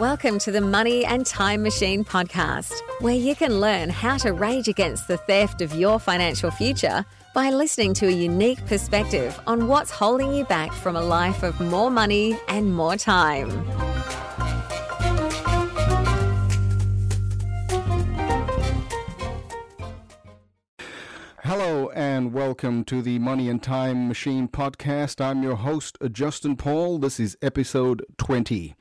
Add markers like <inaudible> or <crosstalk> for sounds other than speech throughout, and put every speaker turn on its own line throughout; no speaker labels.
Welcome to the Money and Time Machine podcast, where you can learn how to rage against the theft of your financial future by listening to a unique perspective on what's holding you back from a life of more money and more time.
Hello and welcome to the Money and Time Machine podcast. I'm your host, Justin Paul. This is episode 20.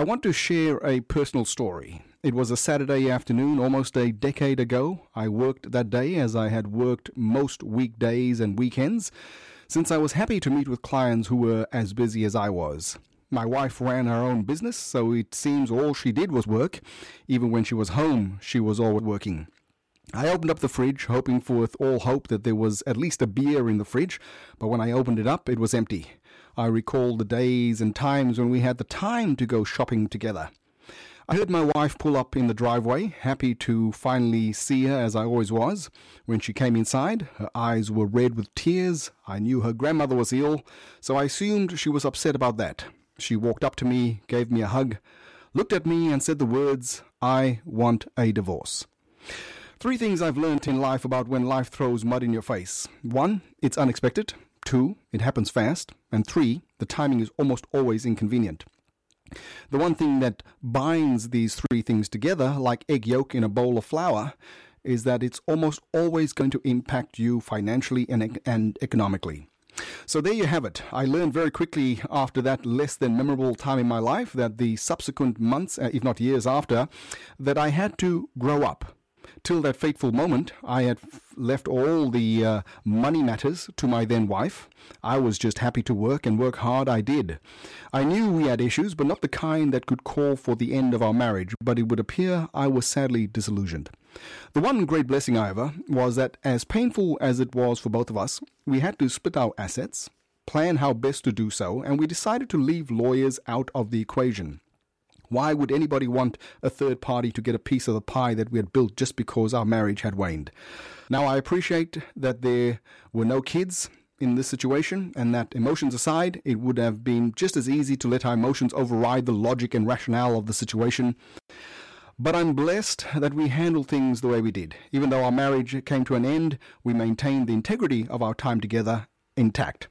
I want to share a personal story. It was a Saturday afternoon almost a decade ago. I worked that day as I had worked most weekdays and weekends, since I was happy to meet with clients who were as busy as I was. My wife ran her own business, so it seems all she did was work. Even when she was home, she was always working. I opened up the fridge, hoping with all hope that there was at least a beer in the fridge, but when I opened it up, it was empty. I recall the days and times when we had the time to go shopping together. I heard my wife pull up in the driveway, happy to finally see her as I always was. When she came inside, her eyes were red with tears. I knew her grandmother was ill, so I assumed she was upset about that. She walked up to me, gave me a hug, looked at me, and said the words, I want a divorce. Three things I've learned in life about when life throws mud in your face. One, it's unexpected. Two, it happens fast. And three, the timing is almost always inconvenient. The one thing that binds these three things together, like egg yolk in a bowl of flour, is that it's almost always going to impact you financially and, and economically. So there you have it. I learned very quickly after that less than memorable time in my life that the subsequent months, uh, if not years after, that I had to grow up till that fateful moment, I had left all the uh, money matters to my then wife. I was just happy to work and work hard. I did. I knew we had issues, but not the kind that could call for the end of our marriage, but it would appear I was sadly disillusioned. The one great blessing, however, was that as painful as it was for both of us, we had to split our assets, plan how best to do so, and we decided to leave lawyers out of the equation. Why would anybody want a third party to get a piece of the pie that we had built just because our marriage had waned? Now, I appreciate that there were no kids in this situation, and that emotions aside, it would have been just as easy to let our emotions override the logic and rationale of the situation. But I'm blessed that we handled things the way we did. Even though our marriage came to an end, we maintained the integrity of our time together intact.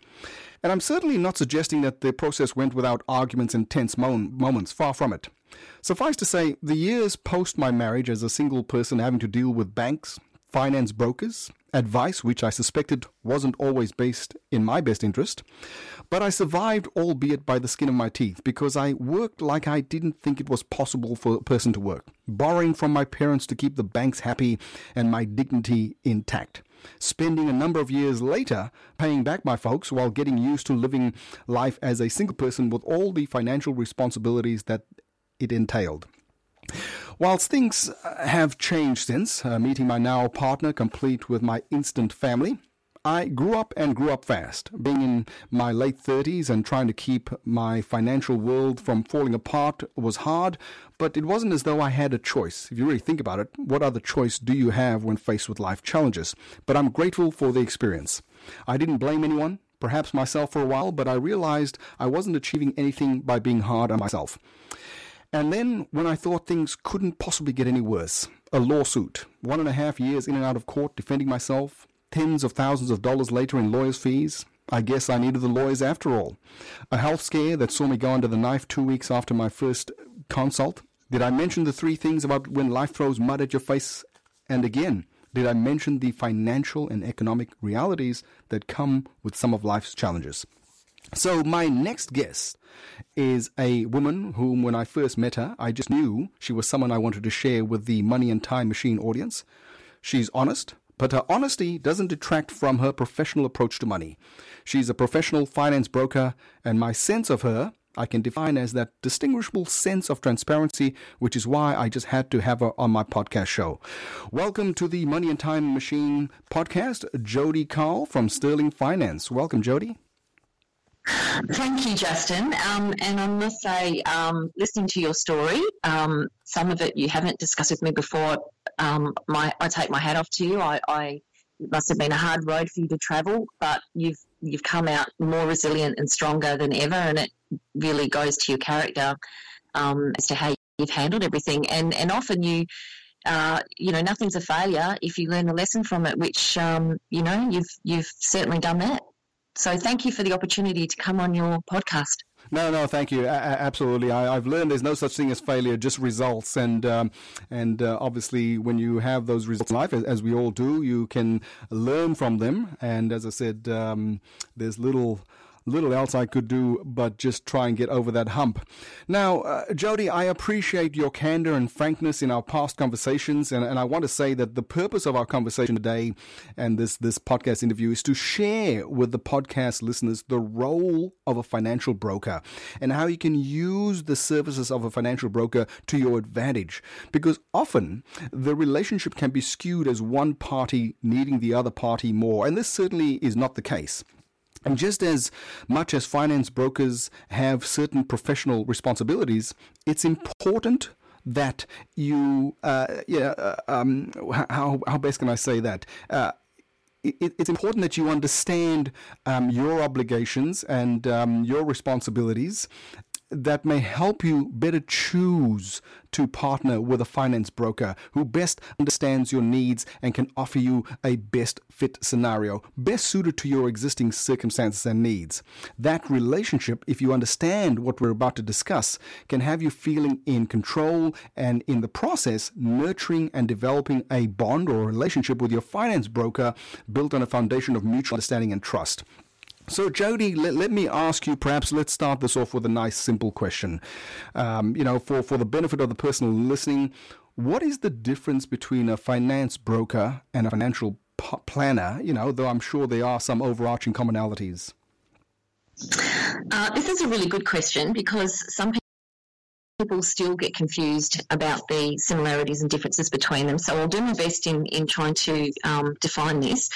And I'm certainly not suggesting that the process went without arguments and tense moments, far from it. Suffice to say, the years post my marriage as a single person having to deal with banks, finance brokers, advice which I suspected wasn't always based in my best interest, but I survived, albeit by the skin of my teeth, because I worked like I didn't think it was possible for a person to work, borrowing from my parents to keep the banks happy and my dignity intact spending a number of years later paying back my folks while getting used to living life as a single person with all the financial responsibilities that it entailed. Whilst things have changed since, uh, meeting my now partner complete with my instant family, I grew up and grew up fast. Being in my late 30s and trying to keep my financial world from falling apart was hard, but it wasn't as though I had a choice. If you really think about it, what other choice do you have when faced with life challenges? But I'm grateful for the experience. I didn't blame anyone, perhaps myself for a while, but I realized I wasn't achieving anything by being hard on myself. And then, when I thought things couldn't possibly get any worse, a lawsuit, one and a half years in and out of court defending myself, tens of thousands of dollars later in lawyers' fees. I guess I needed the lawyers after all. A health scare that saw me go under the knife two weeks after my first consult. Did I mention the three things about when life throws mud at your face? And again, did I mention the financial and economic realities that come with some of life's challenges? So, my next guest is a woman whom, when I first met her, I just knew she was someone I wanted to share with the Money and Time Machine audience. She's honest, but her honesty doesn't detract from her professional approach to money. She's a professional finance broker, and my sense of her I can define as that distinguishable sense of transparency, which is why I just had to have her on my podcast show. Welcome to the Money and Time Machine podcast, Jodi Carle from Sterling Finance. Welcome, Jodi.
Thank you, Justin. Um, and I must say, um, listening to your story, um, some of it you haven't discussed with me before. Um, my, I take my hat off to you. I, I, it must have been a hard road for you to travel, but you've you've come out more resilient and stronger than ever, and it really goes to your character um, as to how you've handled everything. And and often you uh, you know, nothing's a failure if you learn a lesson from it, which um, you know you've you've certainly done that. So thank you for the opportunity to come on your podcast.
No, no, thank you. A- absolutely, I, have learned there's no such thing as failure, just results. And um, and uh, obviously, when you have those results in life, as we all do, you can learn from them. And as I said, um, there's little little else I could do but just try and get over that hump. Now, uh, Jodi, I appreciate your candor and frankness in our past conversations, and, and I want to say that the purpose of our conversation today and this, this podcast interview is to share with the podcast listeners the role of a financial broker and how you can use the services of a financial broker to your advantage. Because often the relationship can be skewed as one party needing the other party more, and this certainly is not the case. And just as much as finance brokers have certain professional responsibilities, it's important that you, uh, yeah, uh, um, how, how best can I say that? Uh, it, it's important that you understand um, your obligations and um, your responsibilities that may help you better choose to partner with a finance broker who best understands your needs and can offer you a best fit scenario, best suited to your existing circumstances and needs. That relationship, if you understand what we're about to discuss, can have you feeling in control and in the process nurturing and developing a bond or relationship with your finance broker built on a foundation of mutual understanding and trust. So, Jodi, let, let me ask you, perhaps let's start this off with a nice, simple question. Um, you know, for, for the benefit of the person listening, what is the difference between a finance broker and a financial p- planner? You know, though I'm sure there are some overarching commonalities.
Uh, this is a really good question because some people still get confused about the similarities and differences between them. So I'll do my best in, in trying to um, define this.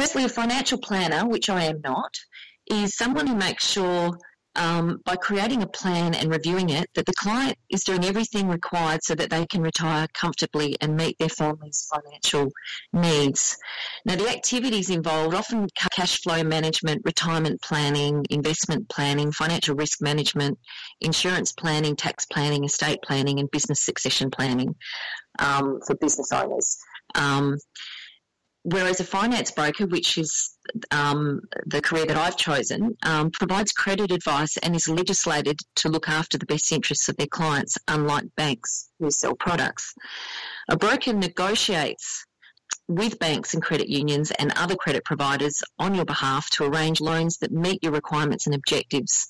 Firstly, a financial planner, which I am not, is someone who makes sure um, by creating a plan and reviewing it that the client is doing everything required so that they can retire comfortably and meet their family's financial needs. Now, the activities involved often cash flow management, retirement planning, investment planning, financial risk management, insurance planning, tax planning, estate planning, and business succession planning um, for business owners. Um, Whereas a finance broker, which is um, the career that I've chosen, um, provides credit advice and is legislated to look after the best interests of their clients, unlike banks who sell products. A broker negotiates with banks and credit unions and other credit providers on your behalf to arrange loans that meet your requirements and objectives.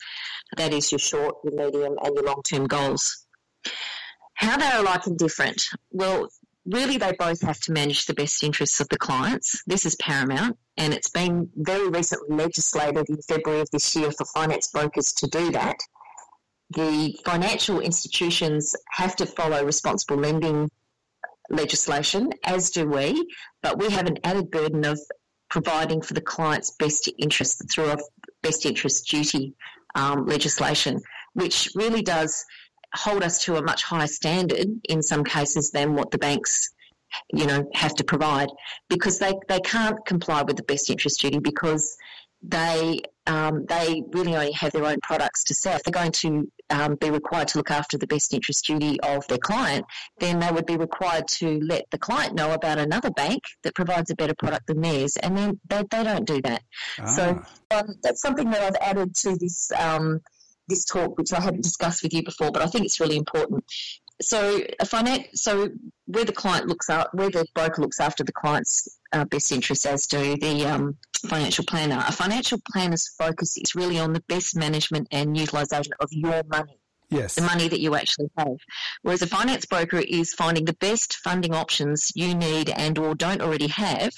That is your short, your medium, and your long term goals. How they are alike and different? Well, really they both have to manage the best interests of the clients. This is paramount, and it's been very recently legislated in February of this year for finance brokers to do that. The financial institutions have to follow responsible lending legislation, as do we, but we have an added burden of providing for the client's best interest through a best interest duty um, legislation, which really does hold us to a much higher standard in some cases than what the banks you know have to provide because they, they can't comply with the best interest duty because they um, they really only have their own products to sell. If they're going to um, be required to look after the best interest duty of their client, then they would be required to let the client know about another bank that provides a better product than theirs, and then they, they don't do that. Ah. So um, that's something that I've added to this um, this talk, which I hadn't discussed with you before, but I think it's really important. So a finance, so where the client looks out, where the broker looks after the client's uh, best interests, as do the um, financial planner. A financial planner's focus is really on the best management and utilisation of your money.
Yes.
The money that you actually have. Whereas a finance broker is finding the best funding options you need and or don't already have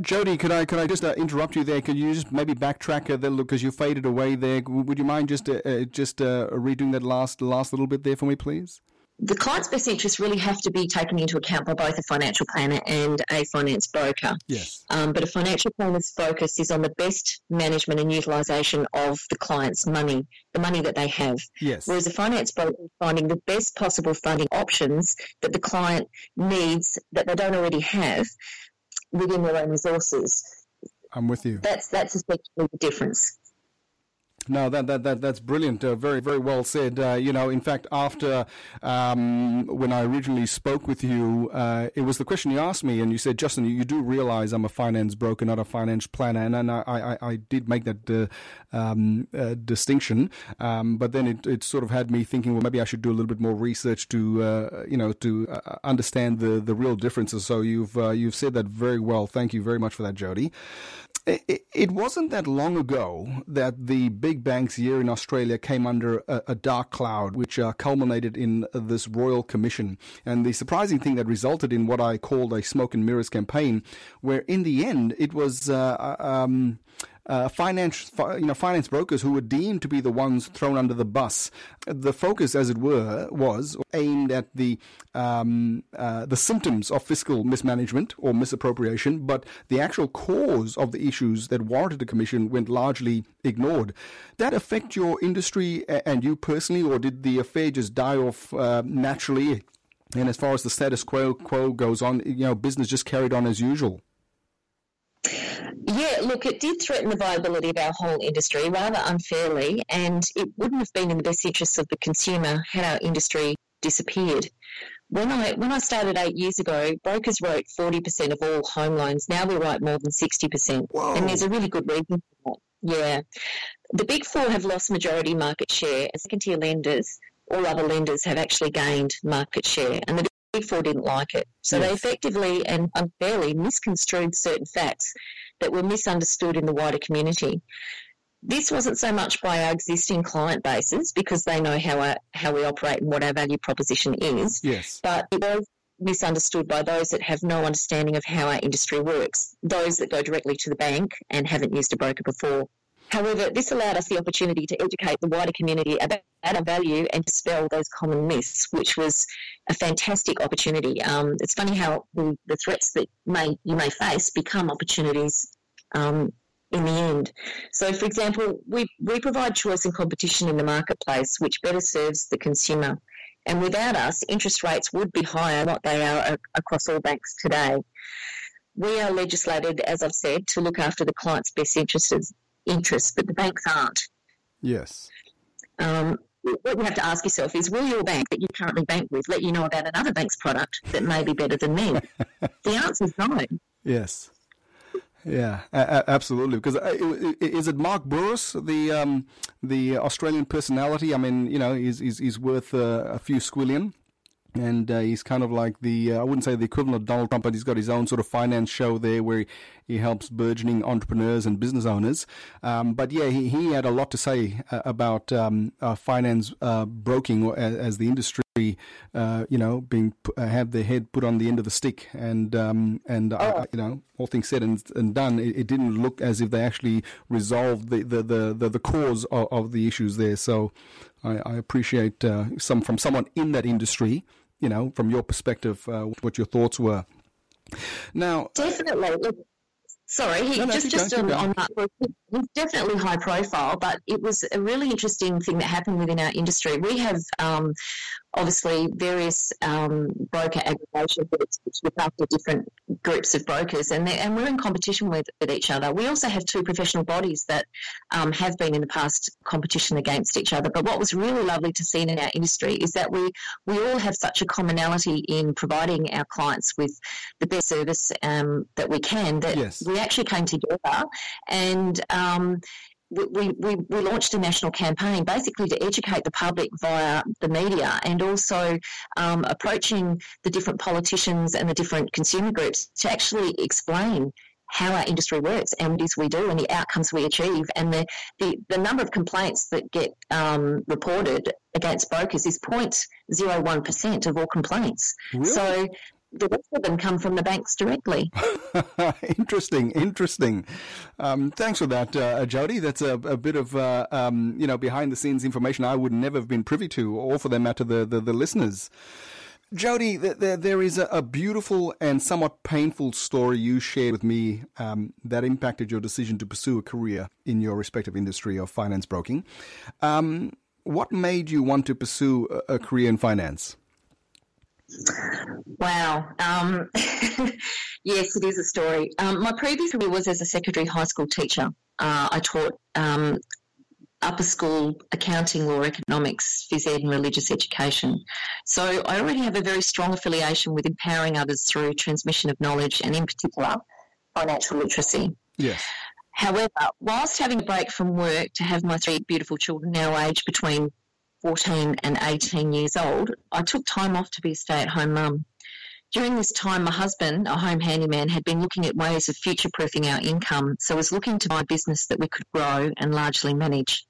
Jodi, could I could I just uh, interrupt you there? Could you just maybe backtrack a little because you faded away there? Would you mind just uh, uh, just uh, redoing that last last little bit there for me, please?
The client's best interests really have to be taken into account by both a financial planner and a finance broker.
Yes.
Um, but a financial planner's focus is on the best management and utilisation of the client's money, the money that they have.
Yes.
Whereas a finance broker is finding the best possible funding options that the client needs that they don't already have within their own resources.
I'm with you.
That's that's essentially the difference.
No, that, that, that that's brilliant. Uh, very very well said. Uh, you know, in fact, after um, when I originally spoke with you, uh, it was the question you asked me, and you said, Justin, you, you do realize I'm a finance broker, not a finance planner, and, and I, I, I did make that uh, um, uh, distinction. Um, but then it, it sort of had me thinking, well, maybe I should do a little bit more research to uh, you know to understand the the real differences. So you've you've said that very well. Thank you very much for that, Jodi it wasn't that long ago that the big banks year in Australia came under a, a dark cloud, which uh, culminated in this royal commission. And the surprising thing that resulted in what I called a smoke and mirrors campaign, where in the end it was uh, uh um, uh, finance, you know, finance brokers who were deemed to be the ones thrown under the bus. The focus, as it were, was aimed at the um, uh, the symptoms of fiscal mismanagement or misappropriation, but the actual cause of the issues that warranted the commission went largely ignored. That affect your industry and you personally, or did the affair just die off uh, naturally? And as far as the status quo, quo goes on, you know, business just carried on as usual.
Yeah, look, it did threaten the viability of our whole industry rather unfairly, and it wouldn't have been in the best interests of the consumer had our industry disappeared. When I when I started eight years ago, brokers wrote forty percent of all home loans. Now we write more than sixty percent, and there's a really good reason for that. Yeah, the big four have lost majority market share. Second tier lenders, all other lenders have actually gained market share, and the Big didn't like it. So yes. they effectively and unfairly misconstrued certain facts that were misunderstood in the wider community. This wasn't so much by our existing client bases because they know how our, how we operate and what our value proposition is.
Yes.
But it was misunderstood by those that have no understanding of how our industry works, those that go directly to the bank and haven't used a broker before. However, this allowed us the opportunity to educate the wider community about our value and dispel those common myths, which was a fantastic opportunity. Um, it's funny how the, the, threats that may you may face become opportunities um, in the end. So, for example, we, we provide choice and competition in the marketplace, which better serves the consumer. And without us, interest rates would be higher than what they are across all banks today. We are legislated, as I've said, to look after the client's best interests interests, but the banks aren't.
Yes.
Um, what you have to ask yourself is will your bank that you currently bank with let you know about another bank's product that may be better than me? <laughs> the answer is no.
Yes. Yeah, a- absolutely. Because uh, is it Mark Bouris, the um, the Australian personality? I mean, you know, he's he's, he's worth uh, a few squillion and uh, he's kind of like the uh, I wouldn't say the equivalent of Donald Trump, but he's got his own sort of finance show there where he, he helps burgeoning entrepreneurs and business owners. Um, but yeah, he, he had a lot to say uh, about um, uh, finance uh, broking as, as, the industry, uh, you know, being have their head put on the end of the stick, and um, and oh. you know, all things said and, and done, it, it, didn't look as if they actually resolved the the the, the, the cause of, of, the issues there. So I, I appreciate some from someone in that industry you know, from your perspective, uh, what your thoughts were. Now,
definitely. Look, sorry, he, no, no, just just on, on, that, he's definitely high profile, but it was a really interesting thing that happened within our industry. We have um, obviously various um, broker aggregation groups which look after different groups of brokers, and, and we're in competition with, with each other. We also have two professional bodies that um, have been in the past competition against each other. But what was really lovely to see in our industry is that we, we all have such a commonality in providing our clients with the best service um, that we can that
yes.
we actually came together and um, we, we, we launched a national campaign basically to educate the public via the media and also um, approaching the different politicians and the different consumer groups to actually explain how our industry works and what it is we do and the outcomes we achieve. And the, the, the number of complaints that get um, reported against brokers is 0.01% of all complaints.
Really?
So the rest of them come from the banks directly. <laughs>
interesting, interesting. Um, thanks for that, uh, Jodi. That's a, a bit of uh, um, you know behind the scenes information I would never have been privy to, or for that matter, the the, the listeners. Jodi, there, there is a, beautiful and somewhat painful story you shared with me um, that impacted your decision to pursue a career in your respective industry of finance broking. Um, what made you want to pursue a career in finance?
Wow. Um, <laughs> yes, it is a story. Um, my previous career was as a secondary high school teacher. Uh, I taught um, upper school accounting, law, economics, phys ed, and religious education. So I already have a very strong affiliation with empowering others through transmission of knowledge and, in particular, financial literacy.
Yes.
However, whilst having a break from work to have my three beautiful children now aged between 14 and 18 years old, I took time off to be a stay at home mum. During this time, my husband, a home handyman, had been looking at ways of future proofing our income, so was looking to buy a business that we could grow and largely manage.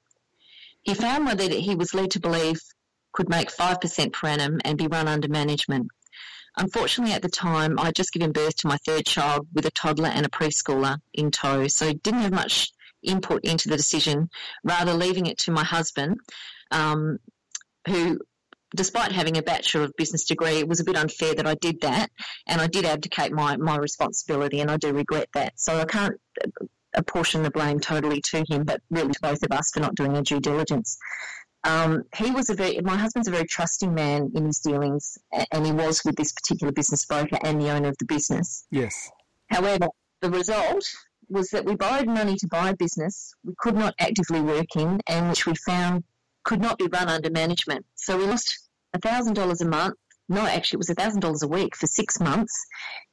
He found one that he was led to believe could make 5% per annum and be run under management. Unfortunately, at the time, I'd just given birth to my third child with a toddler and a preschooler in tow, so didn't have much input into the decision, rather leaving it to my husband, um, who despite having a Bachelor of Business degree, it was a bit unfair that I did that, and I did abdicate my, my responsibility, and I do regret that. So I can't apportion the blame totally to him, but really to both of us for not doing our due diligence. Um, he was a very, my husband's a very trusting man in his dealings, and he was with this particular business broker and the owner of the business.
Yes.
However, the result was that we borrowed money to buy a business we could not actively work in, and which we found could not be run under management. So we lost $1,000 a month. No, actually, it was $1,000 a week for six months,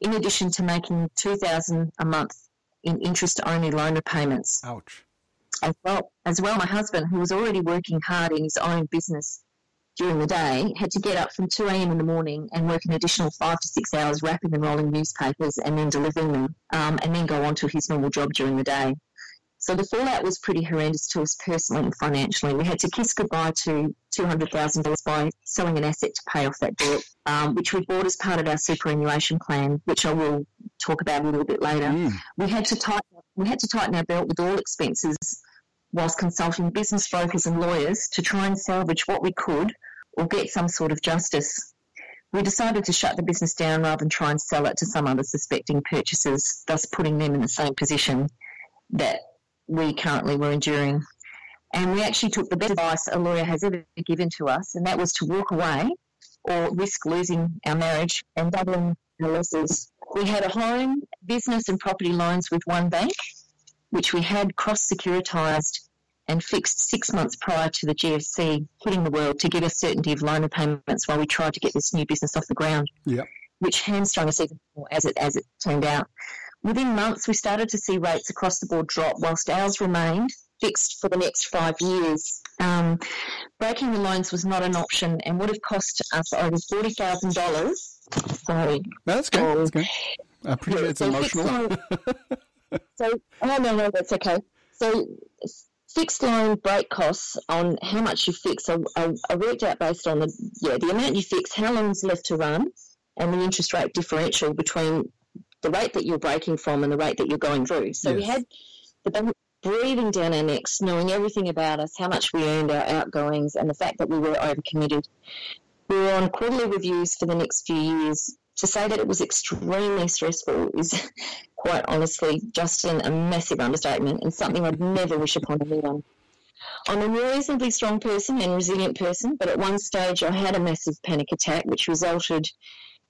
in addition to making 2000 a month in interest only loan repayments.
Ouch.
As well, as well, my husband, who was already working hard in his own business during the day, had to get up from 2 a.m. in the morning and work an additional five to six hours wrapping and rolling newspapers and then delivering them, um, and then go on to his normal job during the day. So the fallout was pretty horrendous to us personally and financially. We had to kiss goodbye to $200,000 by selling an asset to pay off that debt, um, which we bought as part of our superannuation plan, which I will talk about a little bit later. Mm. We had to tighten we had to tighten our belt with all expenses whilst consulting business brokers and lawyers to try and salvage what we could or get some sort of justice. We decided to shut the business down rather than try and sell it to some other suspecting purchasers, thus putting them in the same position that we currently were enduring. And we actually took the best advice a lawyer has ever given to us, and that was to walk away or risk losing our marriage and doubling our losses. We had a home, business, and property loans with one bank, which we had cross securitized and fixed six months prior to the GFC hitting the world to give us certainty of loan repayments while we tried to get this new business off the ground.
Yeah.
Which hamstrung us even more as it as it turned out. Within months, we started to see rates across the board drop, whilst ours remained fixed for the next five years. Um, breaking the loans was not an option and would have cost us over forty thousand dollars. Sorry,
that's good. Um, that's good. I appreciate yeah, it's so emotional.
Loan, <laughs> so, oh no, no, that's okay. So, fixed loan break costs on how much you fix are, are, are worked out based on the yeah the amount you fix, how long is left to run, and the interest rate differential between the rate that you're breaking from and the rate that you're going through. So yes. we had the breathing down our necks, knowing everything about us, how much we earned, our outgoings, and the fact that we were overcommitted. We were on quarterly reviews for the next few years. To say that it was extremely stressful is <laughs> quite honestly just an, a massive understatement and something I'd never wish upon anyone. I'm a reasonably strong person and resilient person, but at one stage I had a massive panic attack which resulted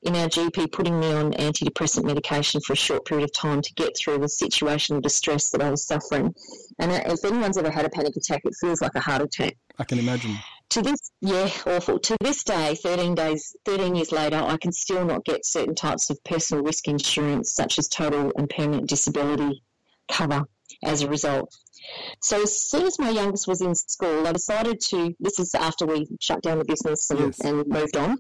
in our GP putting me on antidepressant medication for a short period of time to get through the situation of distress that I was suffering. And uh, if anyone's ever had a panic attack, it feels like a heart attack.
I can imagine.
To this, yeah, awful. To this day, 13 days, 13 years later, I can still not get certain types of personal risk insurance, such as total and permanent disability cover as a result. So as soon as my youngest was in school, I decided to, this is after we shut down the business and, yes. and moved on,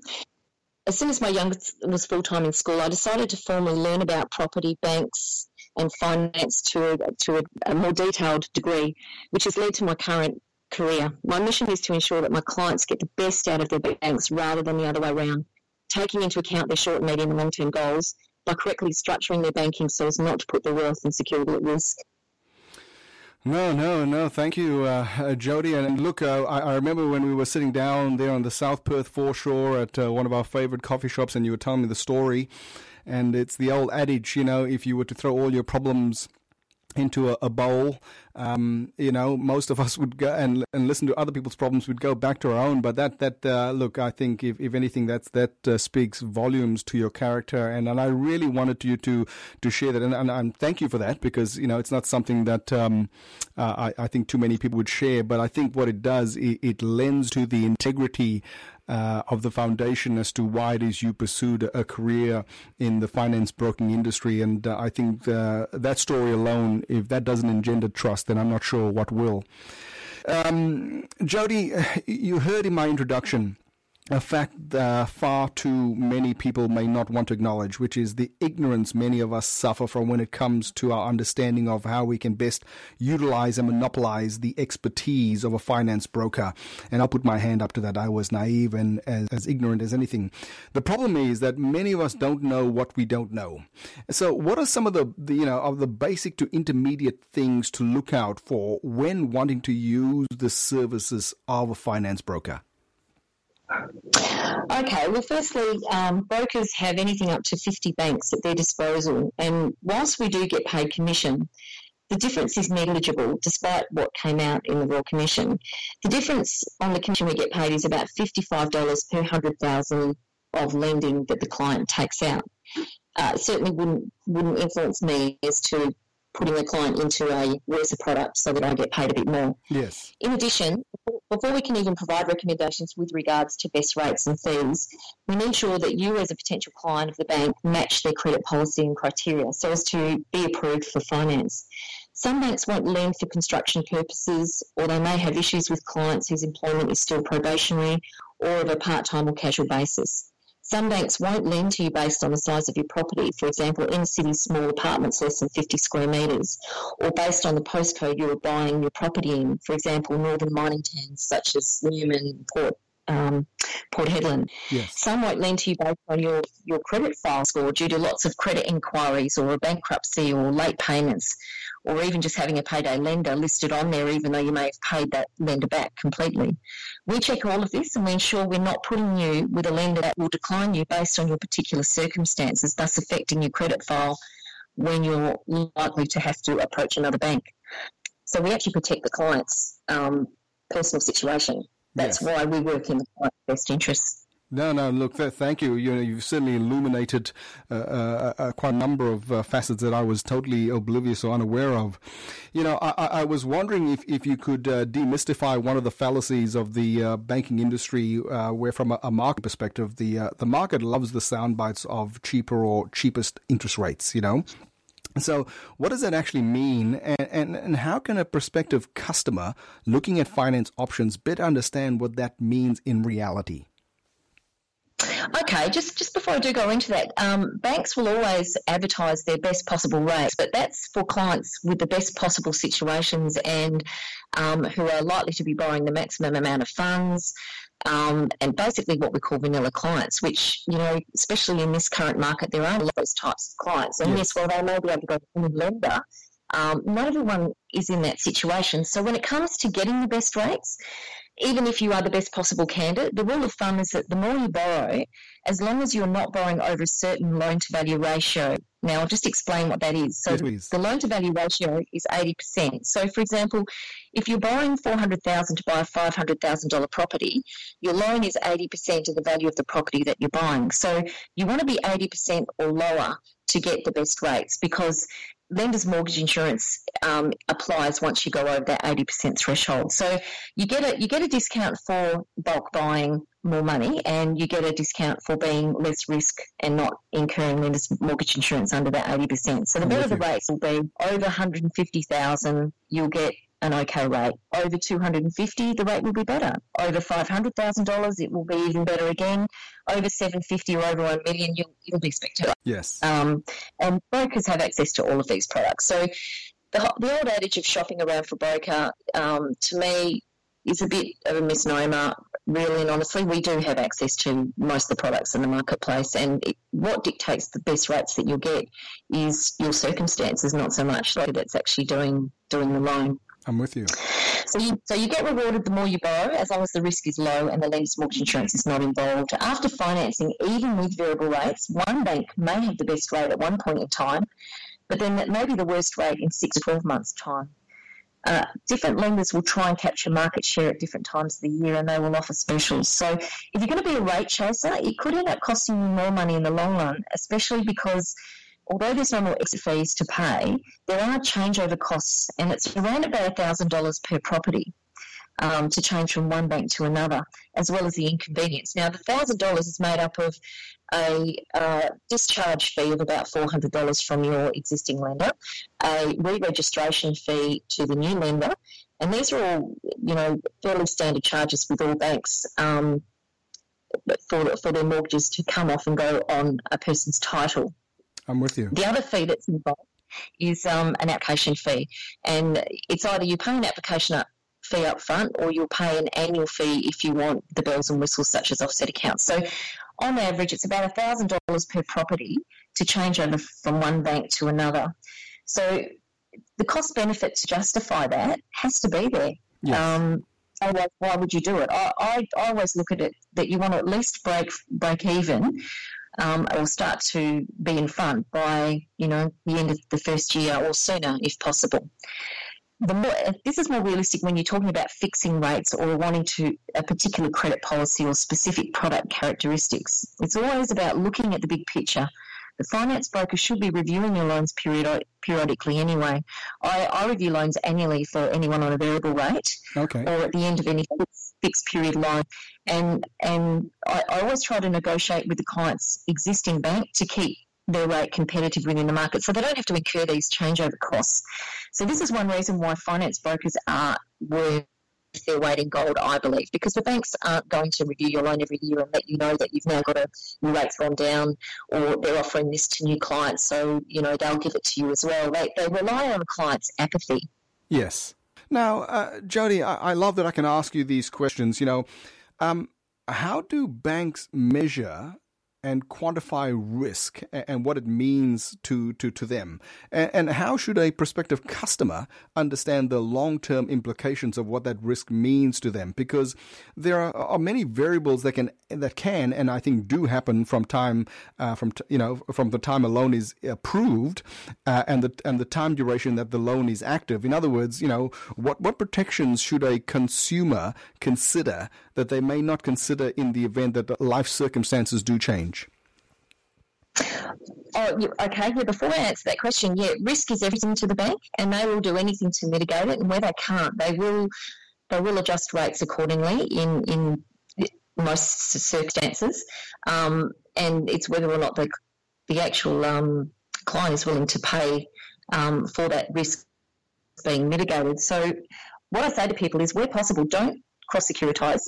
as soon as my youngest was full time in school, I decided to formally learn about property, banks, and finance to a, to a, a more detailed degree, which has led to my current career. My mission is to ensure that my clients get the best out of their banks rather than the other way around, taking into account their short, medium, and long term goals by correctly structuring their banking so as not to put their wealth and security at risk.
No, no, no. Thank you, uh, uh, Jodi. And look, uh, I, I, remember when we were sitting down there on the South Perth foreshore at uh, one of our favorite coffee shops, and you were telling me the story. And it's the old adage, you know, if you were to throw all your problems into a, a bowl. Um, you know, most of us would go and and listen to other people's problems. We'd go back to our own. But that that uh, look, I think if, if anything, that's that uh, speaks volumes to your character. And, and I really wanted you to to share that. And, and, and thank you for that because you know it's not something that um, uh, I, I think too many people would share. But I think what it does, it, it lends to the integrity uh, of the foundation as to why it is you pursued a career in the finance broking industry. And uh, I think uh, that story alone, if that doesn't engender trust, then I'm not sure what will. Um, Jodi, you heard in my introduction a fact that far too many people may not want to acknowledge, which is the ignorance many of us suffer from when it comes to our understanding of how we can best utilize and monopolize the expertise of a finance broker. And I'll put my hand up to that. I was naive and as, as ignorant as anything. The problem is that many of us don't know what we don't know. So, what are some of the, the you know of the basic to intermediate things to look out for when wanting to use the services of a finance broker?
Okay, well, firstly, um, brokers have anything up to 50 banks at their disposal, and whilst we do get paid commission, the difference is negligible despite what came out in the Royal Commission. The difference on the commission we get paid is about $55 per 100,000 of lending that the client takes out. Uh, certainly wouldn't wouldn't influence me as to putting the client into a worse product so that I get paid a bit more.
Yes.
In addition, before we can even provide recommendations with regards to best rates and fees, we need to ensure that you, as a potential client of the bank, match their credit policy and criteria so as to be approved for finance. Some banks won't lend for construction purposes, or they may have issues with clients whose employment is still probationary or of a part time or casual basis. Some banks won't lend to you based on the size of your property, for example, in city small apartments less than 50 square metres, or based on the postcode you are buying your property in, for example, northern mining towns such as Newman, Port um, Port Hedland.
Yes.
Some won't lend to you based on your, your credit file score due to lots of credit inquiries or a bankruptcy or late payments, or even just having a payday lender listed on there, even though you may have paid that lender back completely. We check all of this and we ensure we're not putting you with a lender that will decline you based on your particular circumstances, thus affecting your credit file when you're likely to have to approach another bank. So we actually protect the client's um, personal situation. That's yes. why we work in the client's best interests.
No, no. Look, thank you. You know, you've certainly illuminated uh, uh, uh, quite a number of uh, facets that I was totally oblivious or unaware of. You know, I, I was wondering if, if you could uh, demystify one of the fallacies of the uh, banking industry, where from a, a, market perspective, the the market loves the sound bites of cheaper or cheapest interest rates. You know, so, what does that actually mean, and, and, and, how can a prospective customer looking at finance options better understand what that means in reality?
Okay, just just before I do go into that, um, banks will always advertise their best possible rates, but that's for clients with the best possible situations and um, who are likely to be borrowing the maximum amount of funds. Um, and basically what we call vanilla clients, which, you know, especially in this current market, there are a lot of those types of clients. And yes, yes while they may be able to go to any lender, um, not everyone is in that situation. So when it comes to getting the best rates, even if you are the best possible candidate, the rule of thumb is that the more you borrow, as long as you're not borrowing over a certain loan to value ratio. Now, I'll just explain what that is. So,
yes,
the loan to value ratio is 80%. So, for example, if you're borrowing 400000 to buy a $500,000 property, your loan is 80% of the value of the property that you're buying. So, you want to be 80% or lower to get the best rates because lender's mortgage insurance um, applies once you go over that 80% threshold. So you get a you get a discount for bulk buying more money, and you get a discount for being less risk and not incurring lender's mortgage insurance under that 80%. So the better the rates will be over 150,000, you'll get an okay rate. Over 250, the rate will be better. Over $500,000, it will be even better again. Over 750 or over 1 million, you'll, it'll be spectacular.
Yes.
Um, and brokers have access to all of these products. So the, the old adage of shopping around for broker, um, to me, is a bit of a misnomer. Really and honestly, we do have access to most of the products in the marketplace, and it, what dictates the best rates that you'll get is your circumstances, not so much like that's actually doing doing the loan.
I'm with you.
So you, so you get rewarded the more you borrow, as long as the risk is low and the lender's mortgage insurance is not involved. After financing, even with variable rates, one bank may have the best rate at one point in time, but then that may be the worst rate in six to 12 months' time. Uh, different lenders will try and capture market share at different times of the year and they will offer specials. So if you're going to be a rate chaser, it could end up costing you more money in the long run, especially because although there's no more exit fees to pay, there are changeover costs and it's around about $1,000 per property um, to change from one bank to another, as well as the inconvenience. Now, the $1,000 is made up of a uh, discharge fee of about $400 from your existing lender, a re-registration fee to the new lender, and these are all, you know, fairly standard charges with all banks um, for, for their mortgages to come off and go on a person's title.
I'm with you.
The other fee that's involved is um, an application fee, and it's either you pay an application up fee up front or you'll pay an annual fee if you want the bells and whistles such as offset accounts. So on average, it's about $1,000 per property to change over from one bank to another. So the cost benefit to justify that has to be there. Yes. Um, otherwise, why would you do it? I, I, I, always look at it that you want to at least break break even um, or start to be in front by you know the end of the first year or sooner if possible more this is more realistic when you're talking about fixing rates or wanting to a particular credit policy or specific product characteristics. It's always about looking at the big picture. The finance broker should be reviewing your loans period, periodically anyway. I, I review loans annually for anyone on a variable rate
okay.
or at the end of any fixed period loan. And, and I, I always try to negotiate with the client's existing bank to keep their rate competitive within the market so they don't have to incur these changeover costs. So this is one reason why finance brokers are worth their weight in gold, I believe, because the banks aren't going to review your loan every year and let you know that you've now got a your rates gone down or they're offering this to new clients, so you know they'll give it to you as well. They they rely on clients' apathy.
Yes. Now, uh, Jodi, I, I, love that I can ask you these questions. You know, um, how do banks measure and quantify risk and what it means to, to, to them? And, and how should a prospective customer understand the long term implications of what that risk means to them? Because there are, are, many variables that can that can and I think do happen from time uh, from t- you know from the time a loan is approved uh, and the and the time duration that the loan is active. In other words, you know what what protections should a consumer consider that they may not consider in the event that life circumstances do change?
Oh, okay. Yeah, before I answer that question, yeah, risk is everything to the bank, and they will do anything to mitigate it. And where they can't, they will they will adjust rates accordingly in in most circumstances. Um, and it's whether or not the the actual um, client is willing to pay um, for that risk being mitigated. So, what I say to people is, where possible, don't cross securitize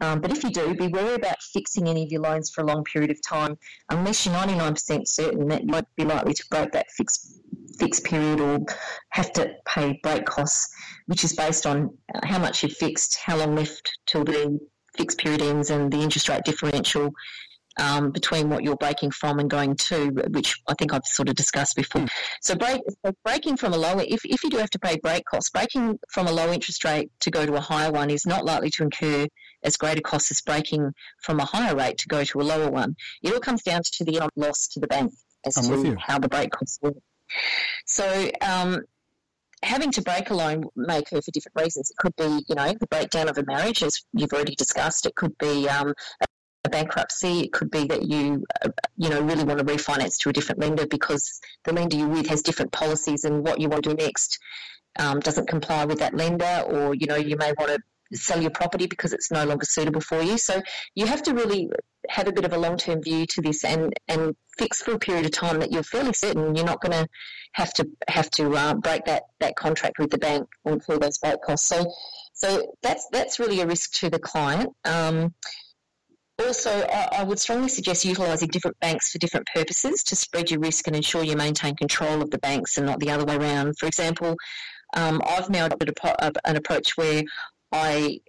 um, but if you do, be wary about fixing any of your loans for a long period of time, unless you're 99% certain that you might be likely to break that fixed fixed period or have to pay break costs, which is based on uh, how much you've fixed, how long left till the fixed period ends, and the interest rate differential um, between what you're breaking from and going to, which I think I've sort of discussed before. So, break, so breaking from a lower, if, if you do have to pay break costs, breaking from a low interest rate to go to a higher one is not likely to incur as great a cost as breaking from a higher rate to go to a lower one. It all comes down to the loss to the bank as I'm to how the break costs work. So, um, having to break a loan may occur for different reasons. It could be, you know, the breakdown of a marriage, as you've already discussed. It could be um, a bankruptcy. It could be that you, uh, you know, really want to refinance to a different lender because the lender you're with has different policies and what you want to do next um, doesn't comply with that lender, or you know, you may want to sell your property because it's no longer suitable for you. So you have to really have a bit of a long term view to this and, and fix for a period of time that you're fairly certain you're not going to have to have to uh, break that, that contract with the bank or incur those break costs. So so that's that's really a risk to the client. Um, also, I, I would strongly suggest utilising different banks for different purposes to spread your risk and ensure you maintain control of the banks and not the other way around. For example, um, I've now adopted a, an approach where I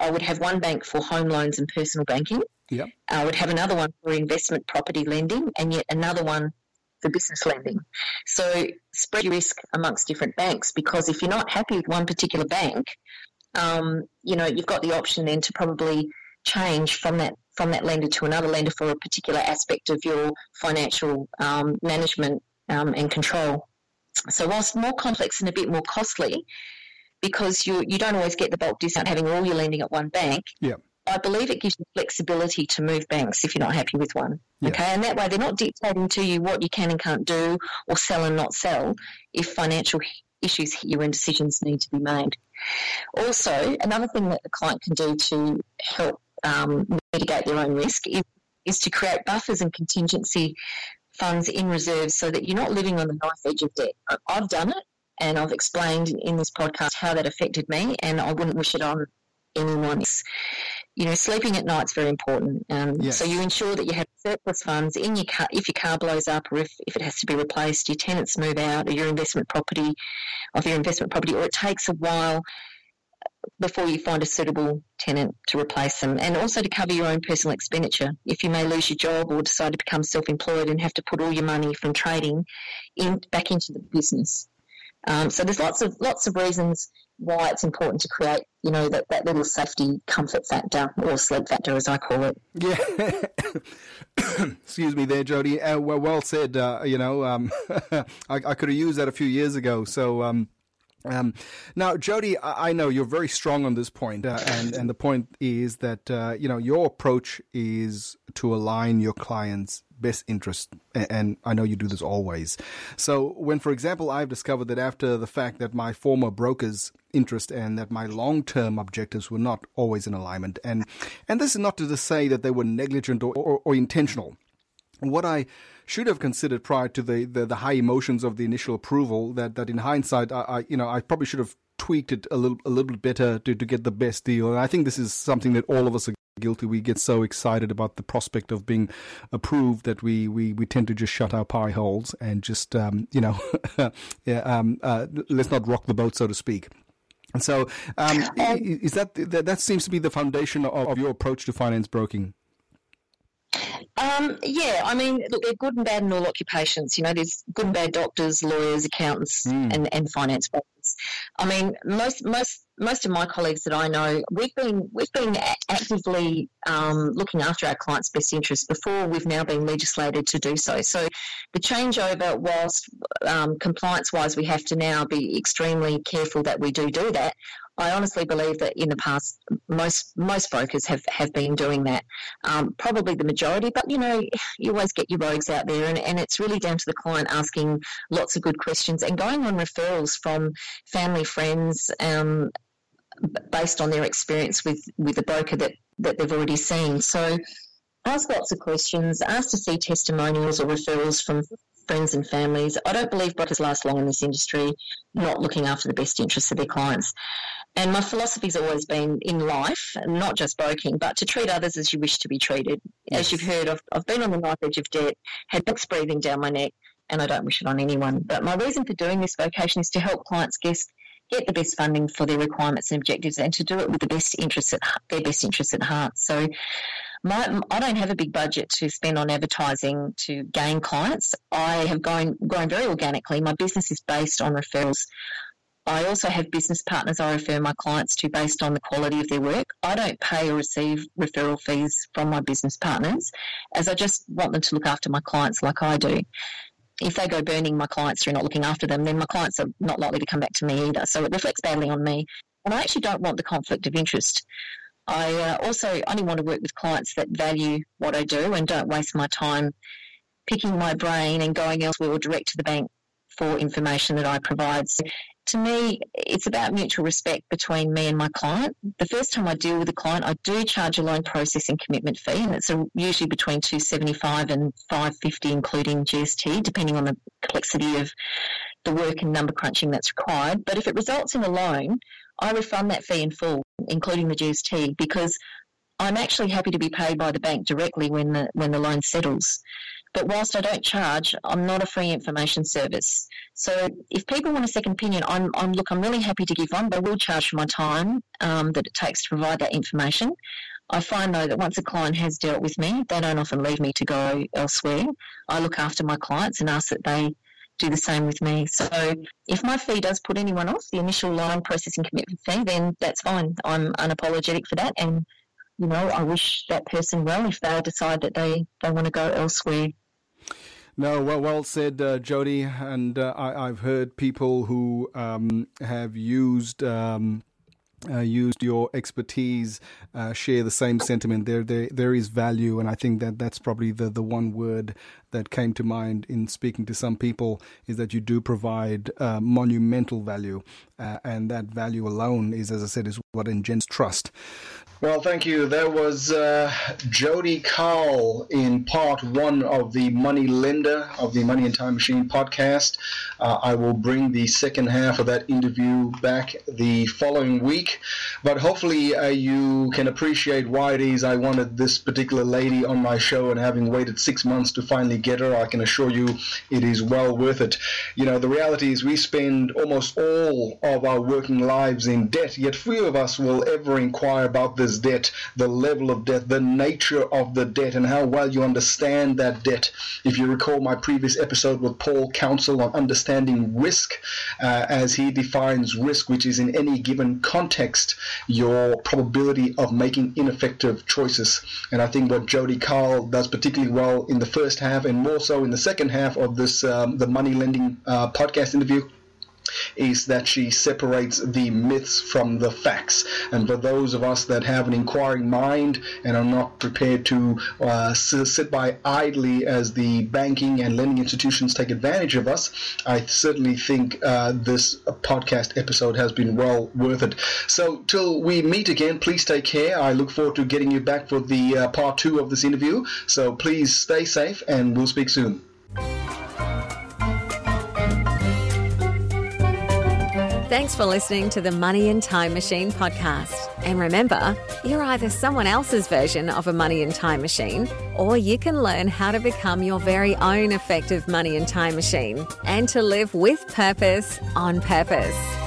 I would have one bank for home loans and personal banking.
Yep.
I would have another one for investment property lending and yet another one for business lending. So spread your risk amongst different banks because if you're not happy with one particular bank, um, you know, you've got the option then to probably change from that from that lender to another lender for a particular aspect of your financial um, management um, and control. So whilst more complex and a bit more costly, because you you don't always get the bulk discount having all your lending at one bank.
Yeah.
I believe it gives you flexibility to move banks if you're not happy with one. Yeah. Okay, and that way they're not dictating to you what you can and can't do or sell and not sell if financial issues hit you and decisions need to be made. Also, another thing that the client can do to help um, mitigate their own risk is, is to create buffers and contingency funds in reserves so that you're not living on the knife edge of debt. I've done it and I've explained in this podcast how that affected me, and I wouldn't wish it on anyone. You know, sleeping at night is very important. Um, yes. So you ensure that you have surplus funds in your car if your car blows up, or if, if it has to be replaced, your tenants move out, or your investment property, of your investment property, or it takes a while before you find a suitable tenant to replace them, and also to cover your own personal expenditure. If you may lose your job or decide to become self-employed and have to put all your money from trading in back into the business. Um, so there's lots of lots of reasons why it's important to create, you know, that, that little safety comfort factor or sleep factor, as I call it.
Yeah. <coughs> Excuse me there, Jodi. Uh, well, well said. Uh, you know, um, <laughs> I, I, could have used that a few years ago. So, um, um, now, Jodi, I, know you're very strong on this point, uh, and and the point is that uh, you know your approach is to align your clients' best interest, and, and I know you do this always. So, when, for example, I've discovered that after the fact that my former broker's interest and that my long-term objectives were not always in alignment, and and this is not to say that they were negligent or, or, or intentional. What I should have considered prior to the, the, the, high emotions of the initial approval that, that in hindsight, I, I, you know, I probably should have tweaked it a little, a little bit better to, to get the best deal. And I think this is something that all of us are guilty. We get so excited about the prospect of being approved that we, we, we tend to just shut our pie holes and just, um, you know, <laughs> yeah, um, uh, let's not rock the boat, so to speak. And so, um, is that, that, that seems to be the foundation of, of your approach to finance broking?
Um, yeah, I mean, look, they're good and bad in all occupations. You know, there's good and bad doctors, lawyers, accountants, mm. and, and finance I mean, most most most of my colleagues that I know, we've been we've been actively um, looking after our clients' best interests before we've now been legislated to do so. So, the changeover, whilst um, compliance-wise, we have to now be extremely careful that we do do that. I honestly believe that in the past, most most brokers have, have been doing that. Um, probably the majority, but you know, you always get your rogues out there, and, and it's really down to the client asking lots of good questions and going on referrals from family, friends, um, based on their experience with with the broker that that they've already seen. So ask lots of questions, ask to see testimonials or referrals from friends and families. I don't believe brokers last long in this industry not looking after the best interests of their clients. And my philosophy has always been in life, not just broking, but to treat others as you wish to be treated. Yes. As you've heard, I've, I've been on the knife edge of debt, had books breathing down my neck, and I don't wish it on anyone. But my reason for doing this vocation is to help clients guess get the best funding for their requirements and objectives and to do it with the best interests at their best interests at heart. So my, I don't have a big budget to spend on advertising to gain clients. I have grown, grown very organically. My business is based on referrals. I also have business partners I refer my clients to based on the quality of their work. I don't pay or receive referral fees from my business partners as I just want them to look after my clients like I do. If they go burning my clients through not looking after them, then my clients are not likely to come back to me either. So it reflects badly on me. And I actually don't want the conflict of interest. I uh, also only want to work with clients that value what I do and don't waste my time picking my brain and going elsewhere or direct to the bank for information that I provide. So to me, it's about mutual respect between me and my client. The first time I deal with a client, I do charge a loan processing commitment fee, and it's usually between two seventy five and five fifty, including GST, depending on the complexity of the work and number crunching that's required. But if it results in a loan, I refund that fee in full, including the GST, because I'm actually happy to be paid by the bank directly when the when the loan settles. But whilst I don't charge, I'm not a free information service. So if people want a second opinion, I'm, I'm look, I'm really happy to give one, but I will charge for my time um, that it takes to provide that information. I find though that once a client has dealt with me, they don't often leave me to go elsewhere. I look after my clients and ask that they do the same with me. So if my fee does put anyone off, the initial line processing commitment fee, then that's fine. I'm unapologetic for that. And, you know, I wish that person well if they decide that they, they want to go elsewhere.
No, well, well said, uh, Jodi. And uh, I, have heard people who um, have used. Um, uh, used your expertise, uh, share the same sentiment. There, there, there is value, and I think that that's probably the, the one word that came to mind in speaking to some people is that you do provide uh, monumental value, uh, and that value alone is, as I said, is what engenders trust. Well, thank you. There was uh, Jodi Carle in part one of the Money Lender of the Money and Time Machine podcast. Uh, I will bring the second half of that interview back the following week, but hopefully uh, you can appreciate why it is I wanted this particular lady on my show and having waited six months to finally get her, I can assure you it is well worth it. You know, the reality is we spend almost all of our working lives in debt, yet few of us will ever inquire about this debt, the level of debt, the nature of the debt, and how well you understand that debt. If you recall my previous episode with Paul Council on understanding risk, uh, as he defines risk, which is in any given context, your probability of making ineffective choices. And I think what Jodi Carle does particularly well in the first half and more so in the second half of this, um, the money lending uh, podcast interview is that she separates the myths from the facts. And for those of us that have an inquiring mind and are not prepared to uh, sit by idly as the banking and lending institutions take advantage of us, I certainly think uh, this podcast episode has been well worth it. So, till we meet again, please take care. I look forward to getting you back for the uh, part two of this interview. So, please stay safe and we'll speak soon.
Thanks for listening to the Money and Time Machine podcast. And remember, you're either someone else's version of a money and time machine, or you can learn how to become your very own effective money and time machine and to live with purpose on purpose.